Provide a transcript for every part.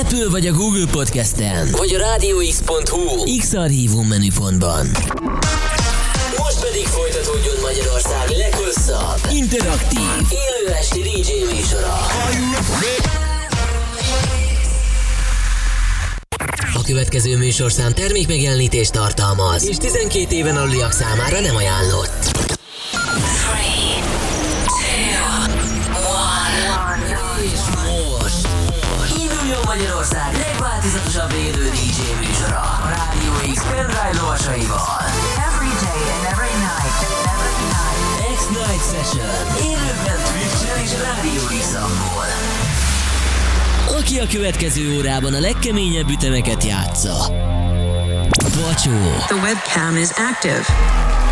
Apple vagy a Google Podcast-en, vagy a rádióx.hu X-Archívum menüpontban. Most pedig folytatódjon Magyarország leghosszabb, interaktív, élő esti DJ műsora. A következő műsorszám termékmegjelenítést tartalmaz, és 12 éven aluliak számára nem ajánlott. Lovasaival. Every day and every night. Every night. X-Night Session élőben Twitch-en és Rádió x Aki a következő órában a legkeményebb ütemeket játsza. Bacsó, The webcam is active.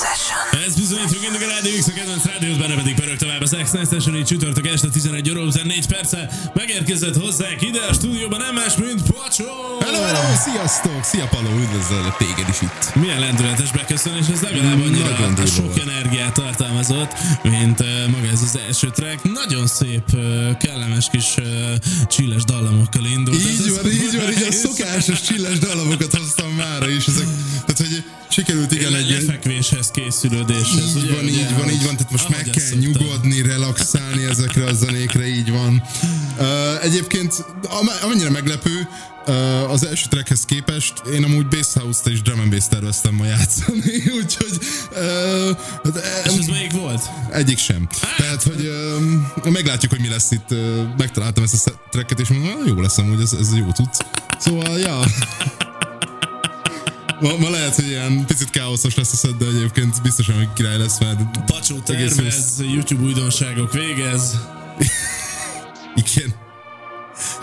Session. Ez bizonyít, hogy mindig a Rádió X, a kedvenc rádiót, benne pedig pörög tovább az X-Night Session, így csütörtök este 11 óra 4 perce. Megérkezett hozzánk ide a stúdióban nem más, mint Pacsó! Hello, sziasztok! Szia Paló, üdvözöllek téged is itt. Milyen lendületes beköszönés, ez legalább annyira Nagyon sok energiát tartalmazott, mint maga ez az első track. Nagyon szép, kellemes kis csilles dallamokkal indult. Ez Így az van, így van, így a szokásos csilles dalamokat hoztam mára is. Ezek, tehát, hogy sikerült igen egy lefekvéshez, készülődéshez. Így ugye, van, ugye, így van, így van, tehát most meg kell szoktam. nyugodni, relaxálni ezekre a zenékre, így van. Uh, egyébként, am- amennyire meglepő, az első trackhez képest én amúgy Bass House-t és Drum and Bass terveztem ma játszani, úgyhogy uh, hát, És ez melyik volt? Egyik sem. Tehát, hogy uh, meglátjuk, hogy mi lesz itt. Megtaláltam ezt a tracket, és mondom, "Ah, jó lesz amúgy, ez, ez jó tudsz. Szóval, ja. Ma, ma lehet, hogy ilyen picit káoszos lesz a szed, de egyébként biztosan, hogy király lesz, mert Pacsó egész tervez, YouTube újdonságok végez. Igen.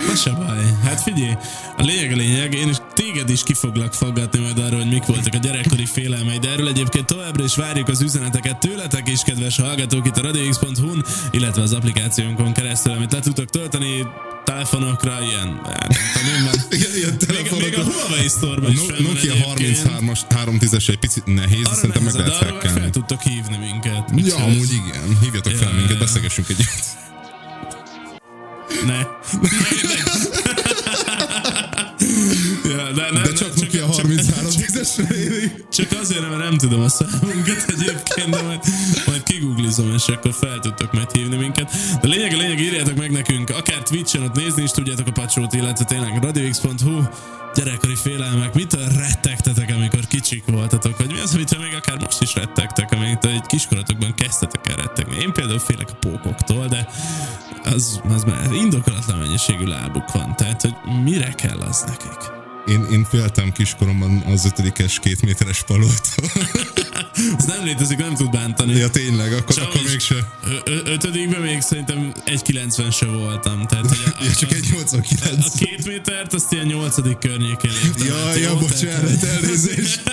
Na se baj. Hát figyelj, a lényeg a lényeg, én is téged is ki foglak majd arról, hogy mik voltak a gyerekkori félelmeid. De erről egyébként továbbra is várjuk az üzeneteket tőletek is, kedves hallgatók, itt a radiox.hu-n, illetve az applikációnkon keresztül, amit le tudtok tölteni telefonokra, ilyen, hát nem van. Igen, ilyen Még, még a telefonokra. Huawei Store-ban A is No- Nokia egyébként. 33-as, 310-es egy picit nehéz, Arra szerintem meg lehet meg fel hackelni. tudtok hívni minket. Ja, amúgy igen. Hívjatok fel minket, beszélgessünk együtt. Ne. ja, de, nem, De csak nem, Nokia 33 10-esre éri. Csak azért, mert nem tudom a számunkat egyébként, de majd, majd kiguglizom, és akkor fel tudtok majd hívni minket. De lényeg a lényeg, írjátok meg nekünk, akár Twitch-en ott nézni is tudjátok a pacsót, illetve tényleg radiox.hu gyerekkori félelmek, mitől rettegtetek, amikor kicsik voltatok, vagy mi az, amitől még akár most is rettegtek, amikor egy kiskoratokban kezdtetek el rettegni. Én például félek a pókoktól, de az, az már indokolatlan mennyiségű lábuk van, tehát hogy mire kell az nekik? Én, én féltem kiskoromban az ötödikes két méteres palótól. Ez nem létezik, nem tud bántani. ja tényleg, akkor, Csak akkor is- mégse. Ö- ötödikben még szerintem 1,90 se voltam. Tehát, hogy a, Ja, csak egy a 89. két métert azt ilyen nyolcadik környéken léptem. Ja, ja, jó? bocsánat, elnézést.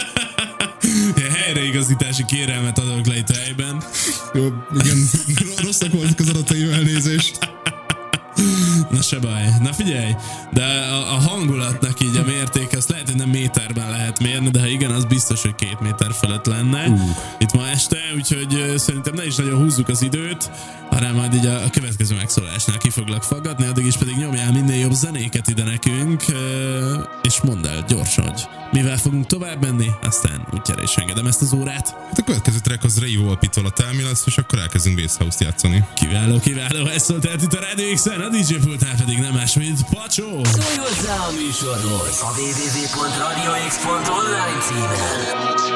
Helyreigazítási kérelmet adok le itt helyben. Jó, igen, rosszak voltak az adataim, elnézést. Na se baj. Na figyelj, de a, a hangulatnak így a mértéke, azt lehet, hogy nem méterben lehet mérni, de ha igen, az biztos, hogy két méter fölött lenne. Uh. Itt ma este, úgyhogy szerintem ne is nagyon húzzuk az időt, hanem majd így a, a következő megszólásnál ki foglak faggatni, addig is pedig nyomjál minél jobb zenéket ide nekünk, és mondd el gyorsan, hogy mivel fogunk tovább menni, aztán útjára is engedem ezt az órát. Hát a következő track az Ray Volpitól a Tell Me lesz, és akkor elkezdünk Bass House-t játszani. Kiváló, kiváló, ez el itt a Radio X-en, a DJ pultnál pedig nem más, mint Pacsó! Szólj hozzá a műsorhoz a www.radiox.online címen.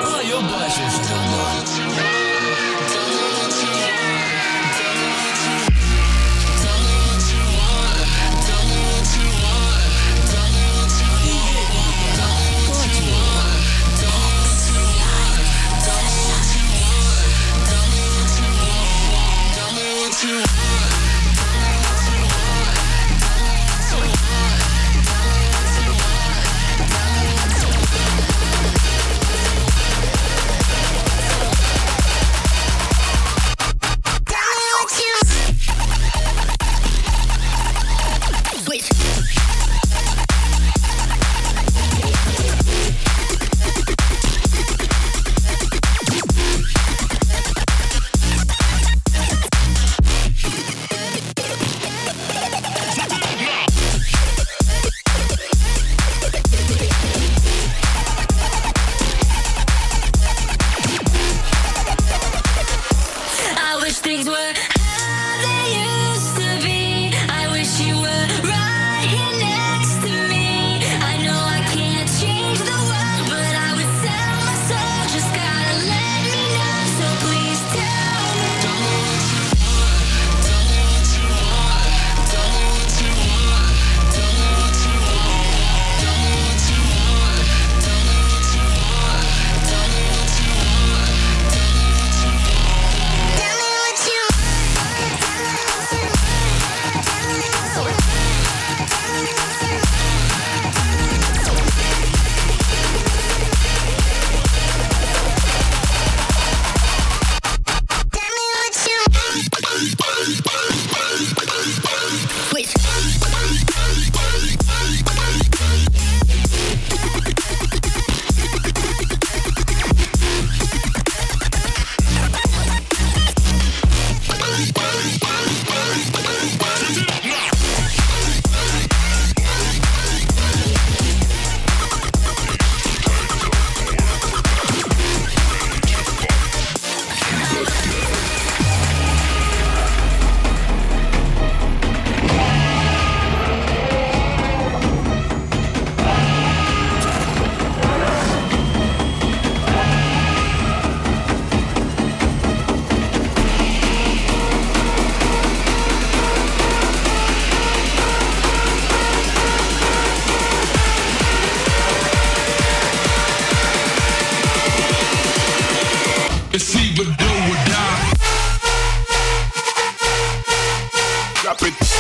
A jobb alsó sarokban. Tell stupid.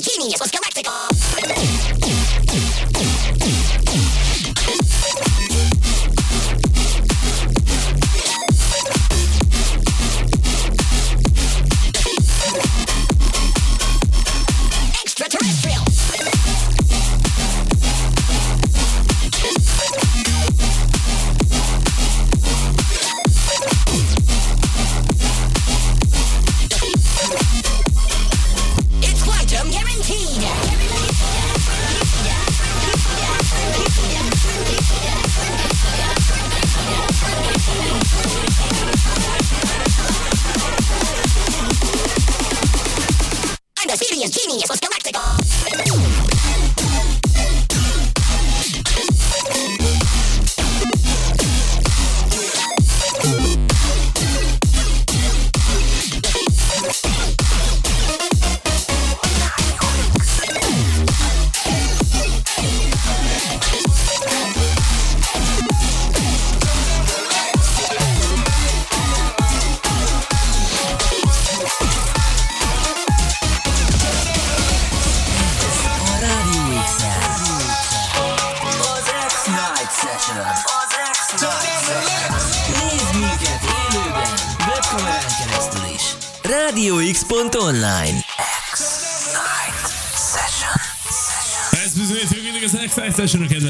genius, genius was galactical.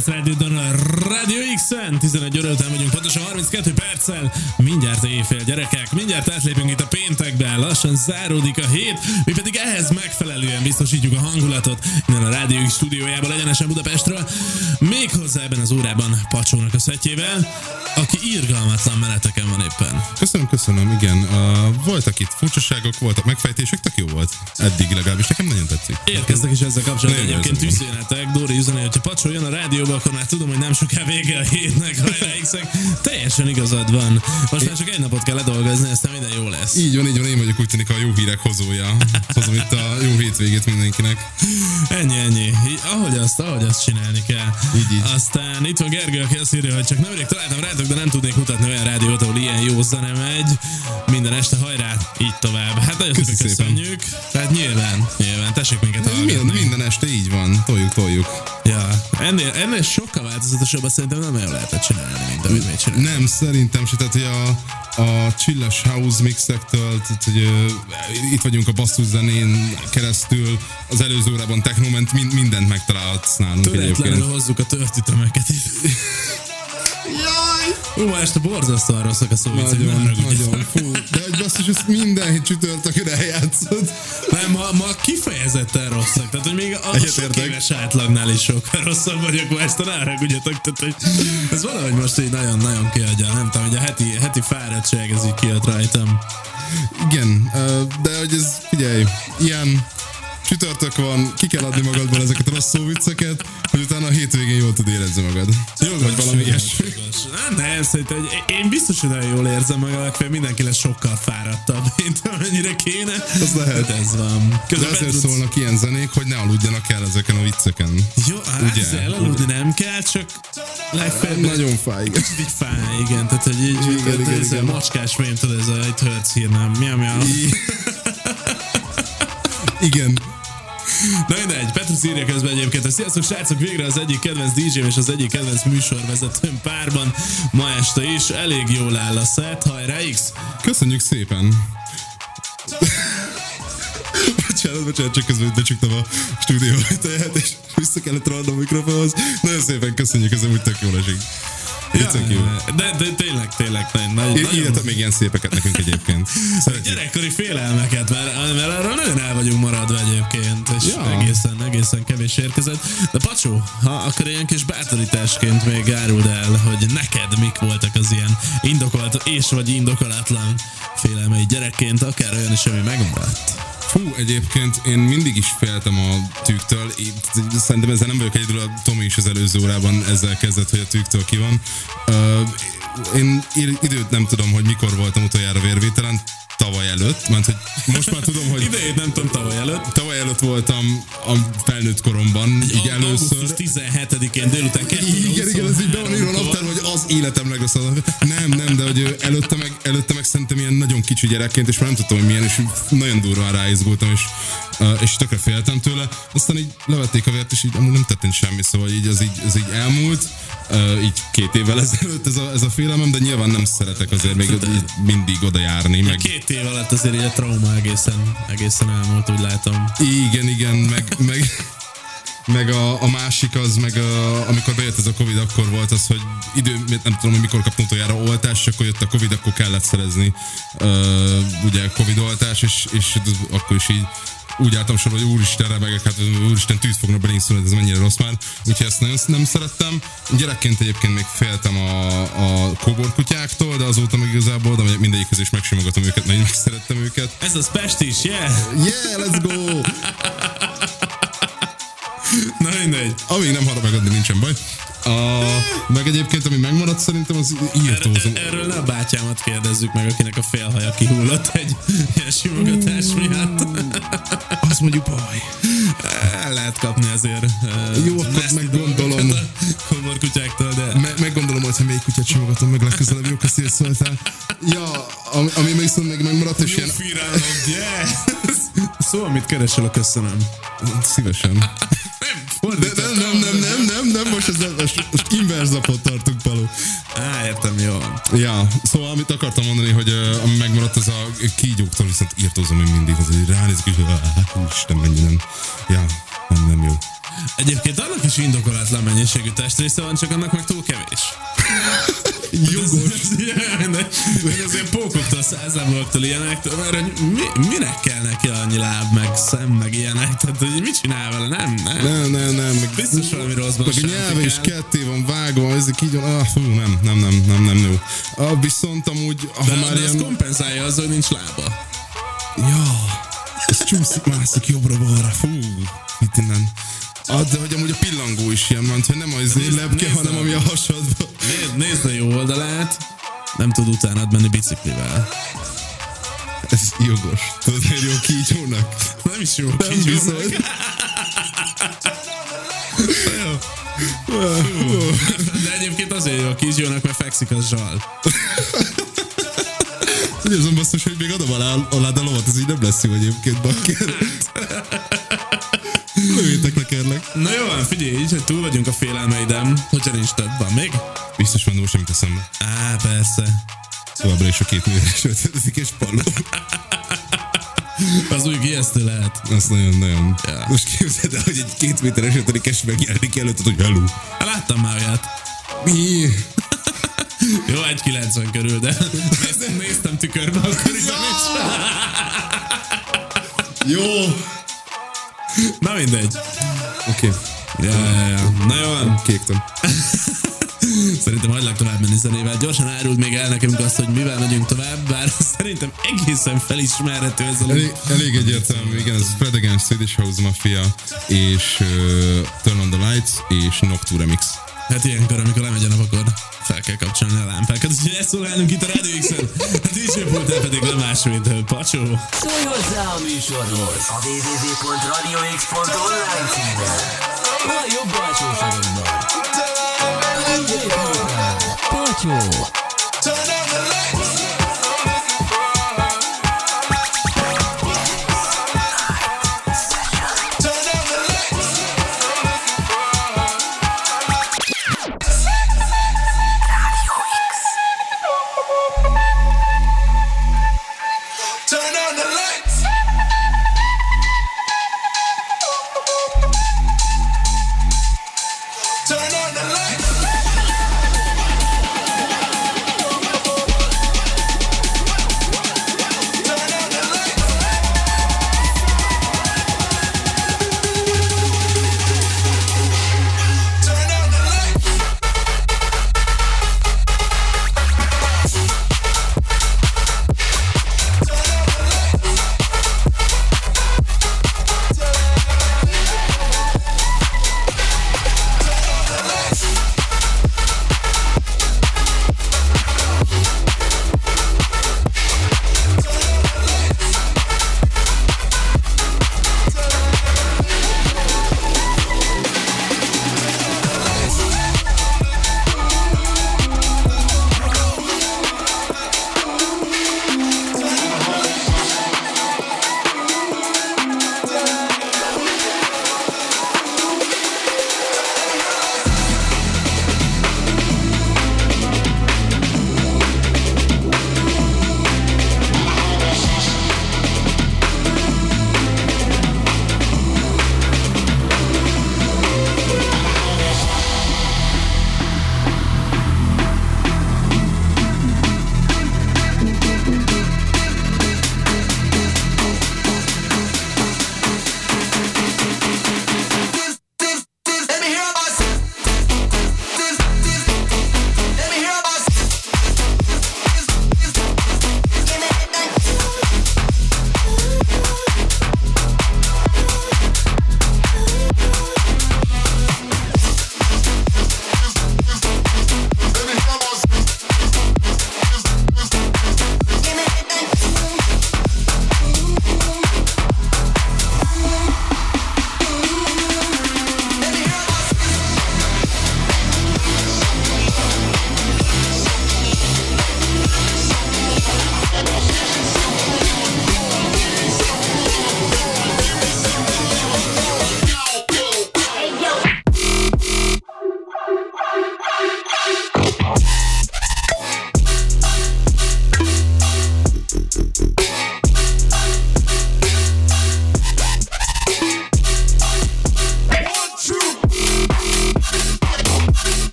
Kedvenc rádiódon a Radio X-en. 11 óra után vagyunk, pontosan 32 perccel. Mindjárt éjfél, gyerekek. Mindjárt átlépünk itt a péntekbe. Lassan záródik a hét. Mi pedig ehhez megfelelően biztosítjuk a hangulatot innen a Rádió X stúdiójából egyenesen Budapestről. Méghozzá ebben az órában Pacsónak a szettjével, aki irgalmatlan meneteken van éppen. Köszönöm, köszönöm, igen. Uh, voltak itt furcsaságok, voltak megfejtések, tök jó volt. Eddig legalábbis, nekem nagyon tetszik. Érkeztek is ezzel kapcsolatban egyébként üzenetek. Dóri üzenet, hogyha Pacsó jön a rádióba, akkor már tudom, hogy nem soká vége a hétnek, hajrá Teljesen igazad van. Most már csak egy napot kell ledolgozni, aztán minden jó lesz. Így van, így van, én vagyok úgy tűnik a jó hírek hozója. Hozom itt a jó hétvégét mindenkinek. Ennyi, ennyi. Ahogy azt, ahogy azt csinálni kell. Így, így. Aztán itt van Gergő, aki azt írja, hogy csak nemrég találtam rátok, de nem tudnék mutatni olyan rádiót, ahol ilyen jó zene megy. Minden este hajrá, így tovább. Hát nagyon Köszi szépen köszönjük. Hát nyilván, nyilván, tessék minket Minden, hallgatni. minden este így van, toljuk, toljuk. Ja, ennél, ennél sokkal változatosabban szerintem nem olyan lehetett csinálni, mint amit mi csinálunk. Nem, szerintem se, tehát hogy a, a Chilles House mixektől, tehát, hogy ö, itt vagyunk a basszus zenén keresztül, az előző órában technoment, mind, mindent megtalálhatsz nálunk Töretlenül egyébként. hozzuk a törtétömeket itt. Jaj! Ma este borzasztóan rosszak a szóvicek, nem Nagyon, nagyon, fú, hogy basszus, ezt minden csütörtökön eljátszod. Nem, ma, ma kifejezetten rosszak. Tehát, hogy még a sok Egyetértek. éves átlagnál is sokkal rosszabb vagyok ma este, ne haragudjatok. Tehát, hogy ez valahogy most így nagyon-nagyon kiadja. Nem tudom, hogy a heti, heti fáradtság ez így kijött rajtam. Igen, de hogy ez, figyelj, ilyen csütörtök van, ki kell adni magadból ezeket a rossz szóvicceket, hogy utána a hétvégén jól tud érezni magad. Vagy valami ilyesmi. Nem, nem, szerintem, én biztos, hogy nagyon jól érzem magam, legfeljebb mindenki lesz sokkal fáradtabb, mint amennyire kéne. Az lehet. Hát ez van. De Közben azért Petruc- szólnak ilyen zenék, hogy ne aludjanak el ezeken a vicceken. Jó, hát Ugye? elaludni nem kell, csak legfeljebb Nagyon fáj, igen. Kicsit így fáj, igen, tehát hogy így, Igen, tehát igen, ez a igen. macskás mém, tudod, ez a egy hölc hír, nem? Mi, mi a... Igen. Na mindegy, Petrus írja közben egyébként, hogy sziasztok srácok, végre az egyik kedvenc DJ-m és az egyik kedvenc műsorvezetőm párban ma este is, elég jól áll a set, hajrá X! Köszönjük szépen. bocsánat, bocsánat, csak közben becsuktam a stúdió ajtaját, és vissza kellett rohannom a mikrofonhoz. Nagyon szépen köszönjük, ez úgy tök jól esik. Viccen kívül. de, de tényleg, tényleg, nagyon, nagyon, Írjatok még ilyen szépeket nekünk egyébként. Szeretjük. gyerekkori félelmeket, mert, mert arra nagyon el vagyunk maradva egyébként, és ja. egészen, egészen kevés érkezett. De Pacsó, ha akkor ilyen kis bátorításként még áruld el, hogy neked mik voltak az ilyen indokolt és vagy indokolatlan félelmei gyerekként, akár olyan is, ami megmaradt. Fú, egyébként én mindig is féltem a tűktől. Én- Szerintem ezzel nem vagyok egyedül, a Tomi is az előző órában ezzel kezdett, hogy a tűktől ki van. Én időt nem tudom, hogy mikor voltam utoljára vérvételen, tavaly előtt, mert hogy most már tudom, hogy Idejét nem tudom, tavaly előtt. tavaly előtt voltam a felnőtt koromban, így Augusztus először. 17-én délután 2 Igen, igen, ez így be van írva naptár, hogy az, életem legrosszabb. Nem, nem, de hogy előtte meg, előtte meg szerintem ilyen nagyon kicsi gyerekként, és már nem tudtam, hogy milyen, és nagyon durván ráizgultam, és, és tökre féltem tőle. Aztán így levették a vért, és így amúgy nem történt semmi, szóval így az így, az így elmúlt, így két évvel ezelőtt ez a, ez a félelmem, de nyilván nem szeretek azért még így mindig oda járni, meg Két év alatt azért így a trauma egészen, egészen elmúlt, úgy látom. Igen, igen, meg, meg, meg a, a másik az, meg a, amikor bejött ez a Covid, akkor volt az, hogy idő, nem tudom, hogy mikor kaptam utoljára oltást, és akkor jött a Covid, akkor kellett szerezni uh, ugye Covid oltás, és, és akkor is így úgy álltam sorba, hogy úristen remegek, hát úristen tűz fogna belénk szólni, ez mennyire rossz már, úgyhogy ezt nagyon nem szerettem. Gyerekként egyébként még féltem a, a kóborkutyáktól, de azóta meg igazából, de mindegyikhez is megsimogatom őket, nagyon megszerettem őket. Ez az Pest is, yeah? Yeah, let's go! Na mindegy. Amíg nem halok meg, addig nincsen baj. A, meg egyébként, ami megmaradt szerintem, az írtózom. Erről ne a bátyámat kérdezzük meg, akinek a félhaja kihullott egy ilyen simogatás miatt. Az mondjuk baj. El lehet kapni azért. Jó, akkor meggondolom. dolgokat a Komorkutyáktól, de... Me- meggondolom, hogy ha melyik kutyát simogatom meg legközelebb, jó köszönjük szóltál. Ja, ami, ami még viszont még megmaradt, és ilyen firálok, yeah! Szóval mit keresel a köszönöm? szívesen. Fordítottam. nem, nem, nem, nem, nem, nem, most, ez most, most inverzapot tartunk, Paló. Á, értem, jó. Ja, szóval amit akartam mondani, hogy uh, ami megmaradt, az a kígyóktól viszont írtózom még mindig, az hogy ránézek, és uh, Isten, mennyi nem. Ja, nem, nem jó. Egyébként annak is indokolatlan mennyiségű testrésze van, csak annak meg túl kevés. Jogos. Meg azért pókoktól, százámolóktól ilyenektől, mert hogy mi, minek kell neki annyi láb, meg szem, meg ilyenek, tehát hogy mit csinál vele, nem, nem. Nem, nem, nem. Meg, Biztos valami rosszban meg a nyelve is ketté van vágva, ezek így van, ah, fú, nem, nem, nem, nem, nem jó. Ah, viszont amúgy, ha De, már de ez ilyen... kompenzálja azzal, hogy nincs lába. Ja, ez csúszik, mászik jobbra-balra, fú, itt innen. Ah, de hogy amúgy a pillangó is ilyen van, hogy nem az én lepke, nézd hanem ami a hasadban. Nézd, nézd a jó oldalát, nem tud utánad menni biciklivel. Ez jogos. Tudod, hogy jó kígyónak? Nem is jó Nem kígyónak. De egyébként azért jó a kígyónak, mert fekszik az zsal. Úgy érzem basszus, hogy még adom alá, alá a lovat, ez így nem lesz jó egyébként, bakker. Lőjétek le, Na jó, van, figyelj, így, hogy túl vagyunk a félelmeidem. Hogyha nincs több, van még? Biztos mondom, semmit eszembe. Á, persze. Továbbra is a két méteres ötletik és palló. Az úgy ijesztő lehet. Az nagyon-nagyon. Ja. Most képzeld el, hogy egy két méteres ötletikes megjelenik előtted, hogy hello. Hát Láttam már olyat. Mi? Jó, egy 90 körül, de néztem, néztem tükörbe akkoriban is. Jó. Na mindegy. Oké. Okay. Ja, ja, ja. Na jó, van. Kéktem. Szerintem hagylak tovább menni zenével. Gyorsan árult még el nekünk azt, hogy mivel megyünk tovább, bár szerintem egészen felismerhető ez a Elég, elég egyértelmű, igen, ez Fred Against Swedish House Mafia, és uh, Turn on the Lights, és Noctu Remix. Hát ilyenkor, amikor lemegy a nap, akkor fel kell kapcsolni a lámpákat. Úgyhogy ezt szolgálunk itt a Radio X-en. A DJ pultán pedig nem más, mint Pacsó. Szólj hozzá a műsorhoz a www.radiox.online címen. Hol jobb alsó. DJ Pultán. Pacsó. Turn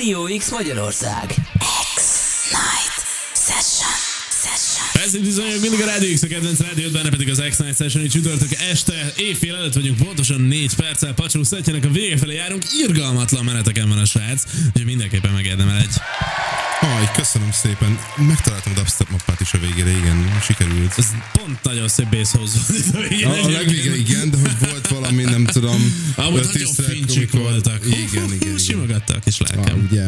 Rádió X Magyarország. Night session. Session. Ez itt bizony mindig a Rádió X, a kedvenc rádiót, benne pedig az X-Night Session, így csütörtök este, éjfél előtt vagyunk, pontosan 4 perccel, Pacsó szettjének a vége felé járunk, irgalmatlan meneteken van a srác, úgyhogy mindenképpen egy. Köszönöm szépen. Megtaláltam a dubstep mappát is a végére, igen, sikerült. Ez pont nagyon szép volt itt a végén. A, a legvége igen, de hogy volt valami, nem tudom, Amúgy nagyon fincsik voltak. Igen, igen. Simogatta a kis Ah, lelkem. ugye.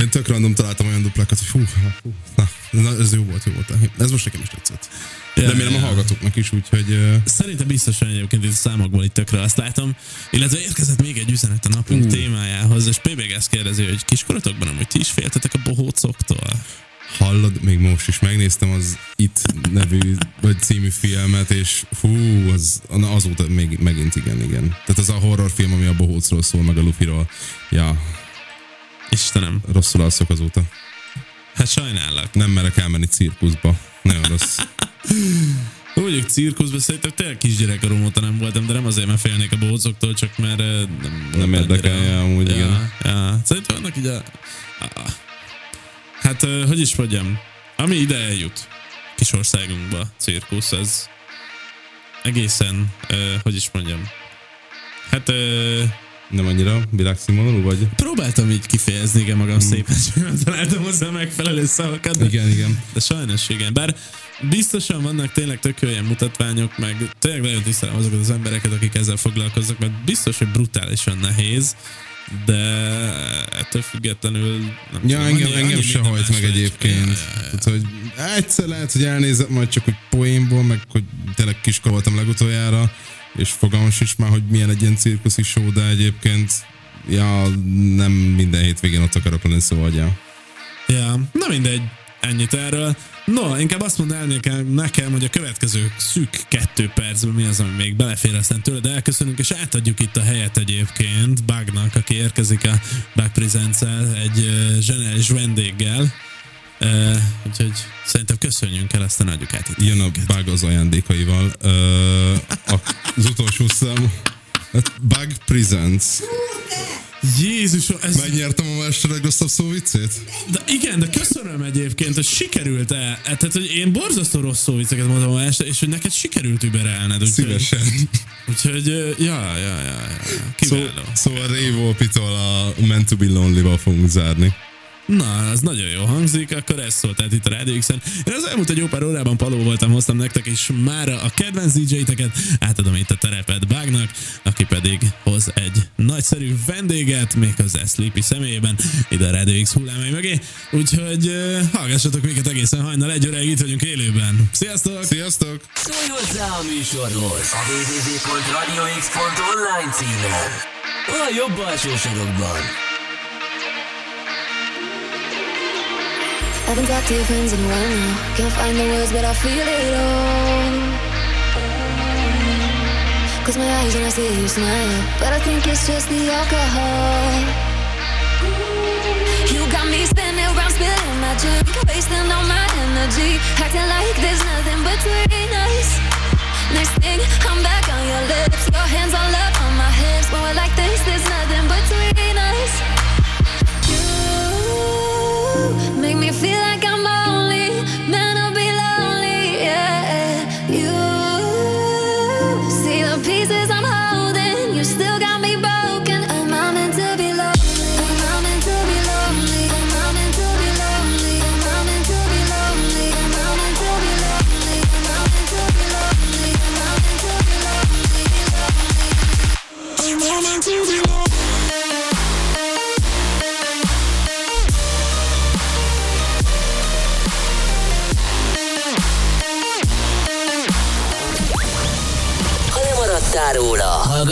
Én tök random találtam olyan duplákat, hogy hú, hú, na, na, ez jó volt, jó volt. Ez most nekem is tetszett. Ja, Remélem a hallgatóknak is, úgyhogy Szerintem biztosan egyébként itt a számokból itt tökre azt látom. Illetve érkezett még egy üzenet a napunk témájához, és PBG ezt kérdezi, hogy kiskorotokban amúgy ti is féltetek a bohócoktól? hallod, még most is megnéztem az It nevű, vagy című filmet, és hú, az, azóta még, megint igen, igen. Tehát az a horrorfilm, ami a bohócról szól, meg a Luffyról. Ja, Istenem, rosszul alszok azóta. hát sajnállak. Nem merek elmenni cirkuszba. Nagyon rossz. Úgy, hogy cirkuszban szerintem tényleg kisgyerekkorom óta nem voltam, de nem azért, mert félnék a bohócoktól, csak mert eh, nem, volt Nem érdekelje amúgy, ja, igen. Ja. Szerintem annak így a... a hát, eh, hogy is mondjam, ami ide eljut kis országunkba, cirkusz, ez egészen, eh, hogy is mondjam, hát Nem annyira világszínvonalú, vagy? próbáltam így kifejezni igen magam szépen, csak nem találtam hozzá megfelelő szavakat. De, Igen, igen. de sajnos igen. Bár biztosan vannak tényleg tök ilyen mutatványok, meg tényleg nagyon tisztelem azokat az embereket, akik ezzel foglalkoznak, mert biztos, hogy brutálisan nehéz, de ettől függetlenül nem Ja, tudom, engem, annyi- engem annyi se hajt meg egyébként. Ja, ja, ja. Tehát, hogy egyszer lehet, hogy elnézem majd csak, hogy poénból, meg hogy tényleg kiskor voltam legutoljára, és fogalmam sincs már, hogy milyen egy ilyen cirkuszi show, de egyébként ja, nem minden hétvégén ott akarok lenni, szóval ja. Ja, na mindegy, ennyit erről. No, inkább azt mondd nekem, nekem, hogy a következő szűk kettő percben mi az, ami még belefér, aztán tőled elköszönünk, és átadjuk itt a helyet egyébként Bugnak, aki érkezik a Bug presents egy zseniális vendéggel. Uh, úgyhogy szerintem köszönjünk el, aztán adjuk át itt. Jön a bug az ajándékaival. A, az utolsó szám. Hát Bug Presents. Jézusom, ez... Megnyertem a mester legrosszabb szóviccét? De igen, de köszönöm egyébként, hogy sikerült el. Tehát, hogy én borzasztó rossz szóvicceket mondtam ma este, és hogy neked sikerült überelned. Úgyhogy, Szívesen. Úgyhogy, ö, ja, ja, ja, ja. Szó, Kiváló. szóval Ray Volpitól a Meant to be Lonely-val fogunk zárni. Na, az nagyon jó hangzik, akkor ez szólt tehát itt a Rádió X-en. Én az elmúlt egy jó pár órában paló voltam, hoztam nektek, és mára a kedvenc DJ-teket átadom itt a terepet Bágnak, aki pedig hoz egy nagyszerű vendéget, méghozzá Sleepy személyében, ide a Rádió X hullámai mögé. Úgyhogy uh, hallgassatok minket egészen hajnal egy óráig, itt vagyunk élőben. Sziasztok! Sziasztok! Szólj hozzá a műsorhoz a www.radiox.online címen. A jobb alsó sorokban. Haven't talked to your friends in a while now. Can't find the words, but I feel it all. Close my eyes and I see you smile. But I think it's just the alcohol. You got me spinning around, spilling my drink. Wasting all my energy. Acting like there's nothing between us. Next thing, I'm back on your lips. Your hands all up on my hips. When we're like this, there's nothing between us. Feel like I'm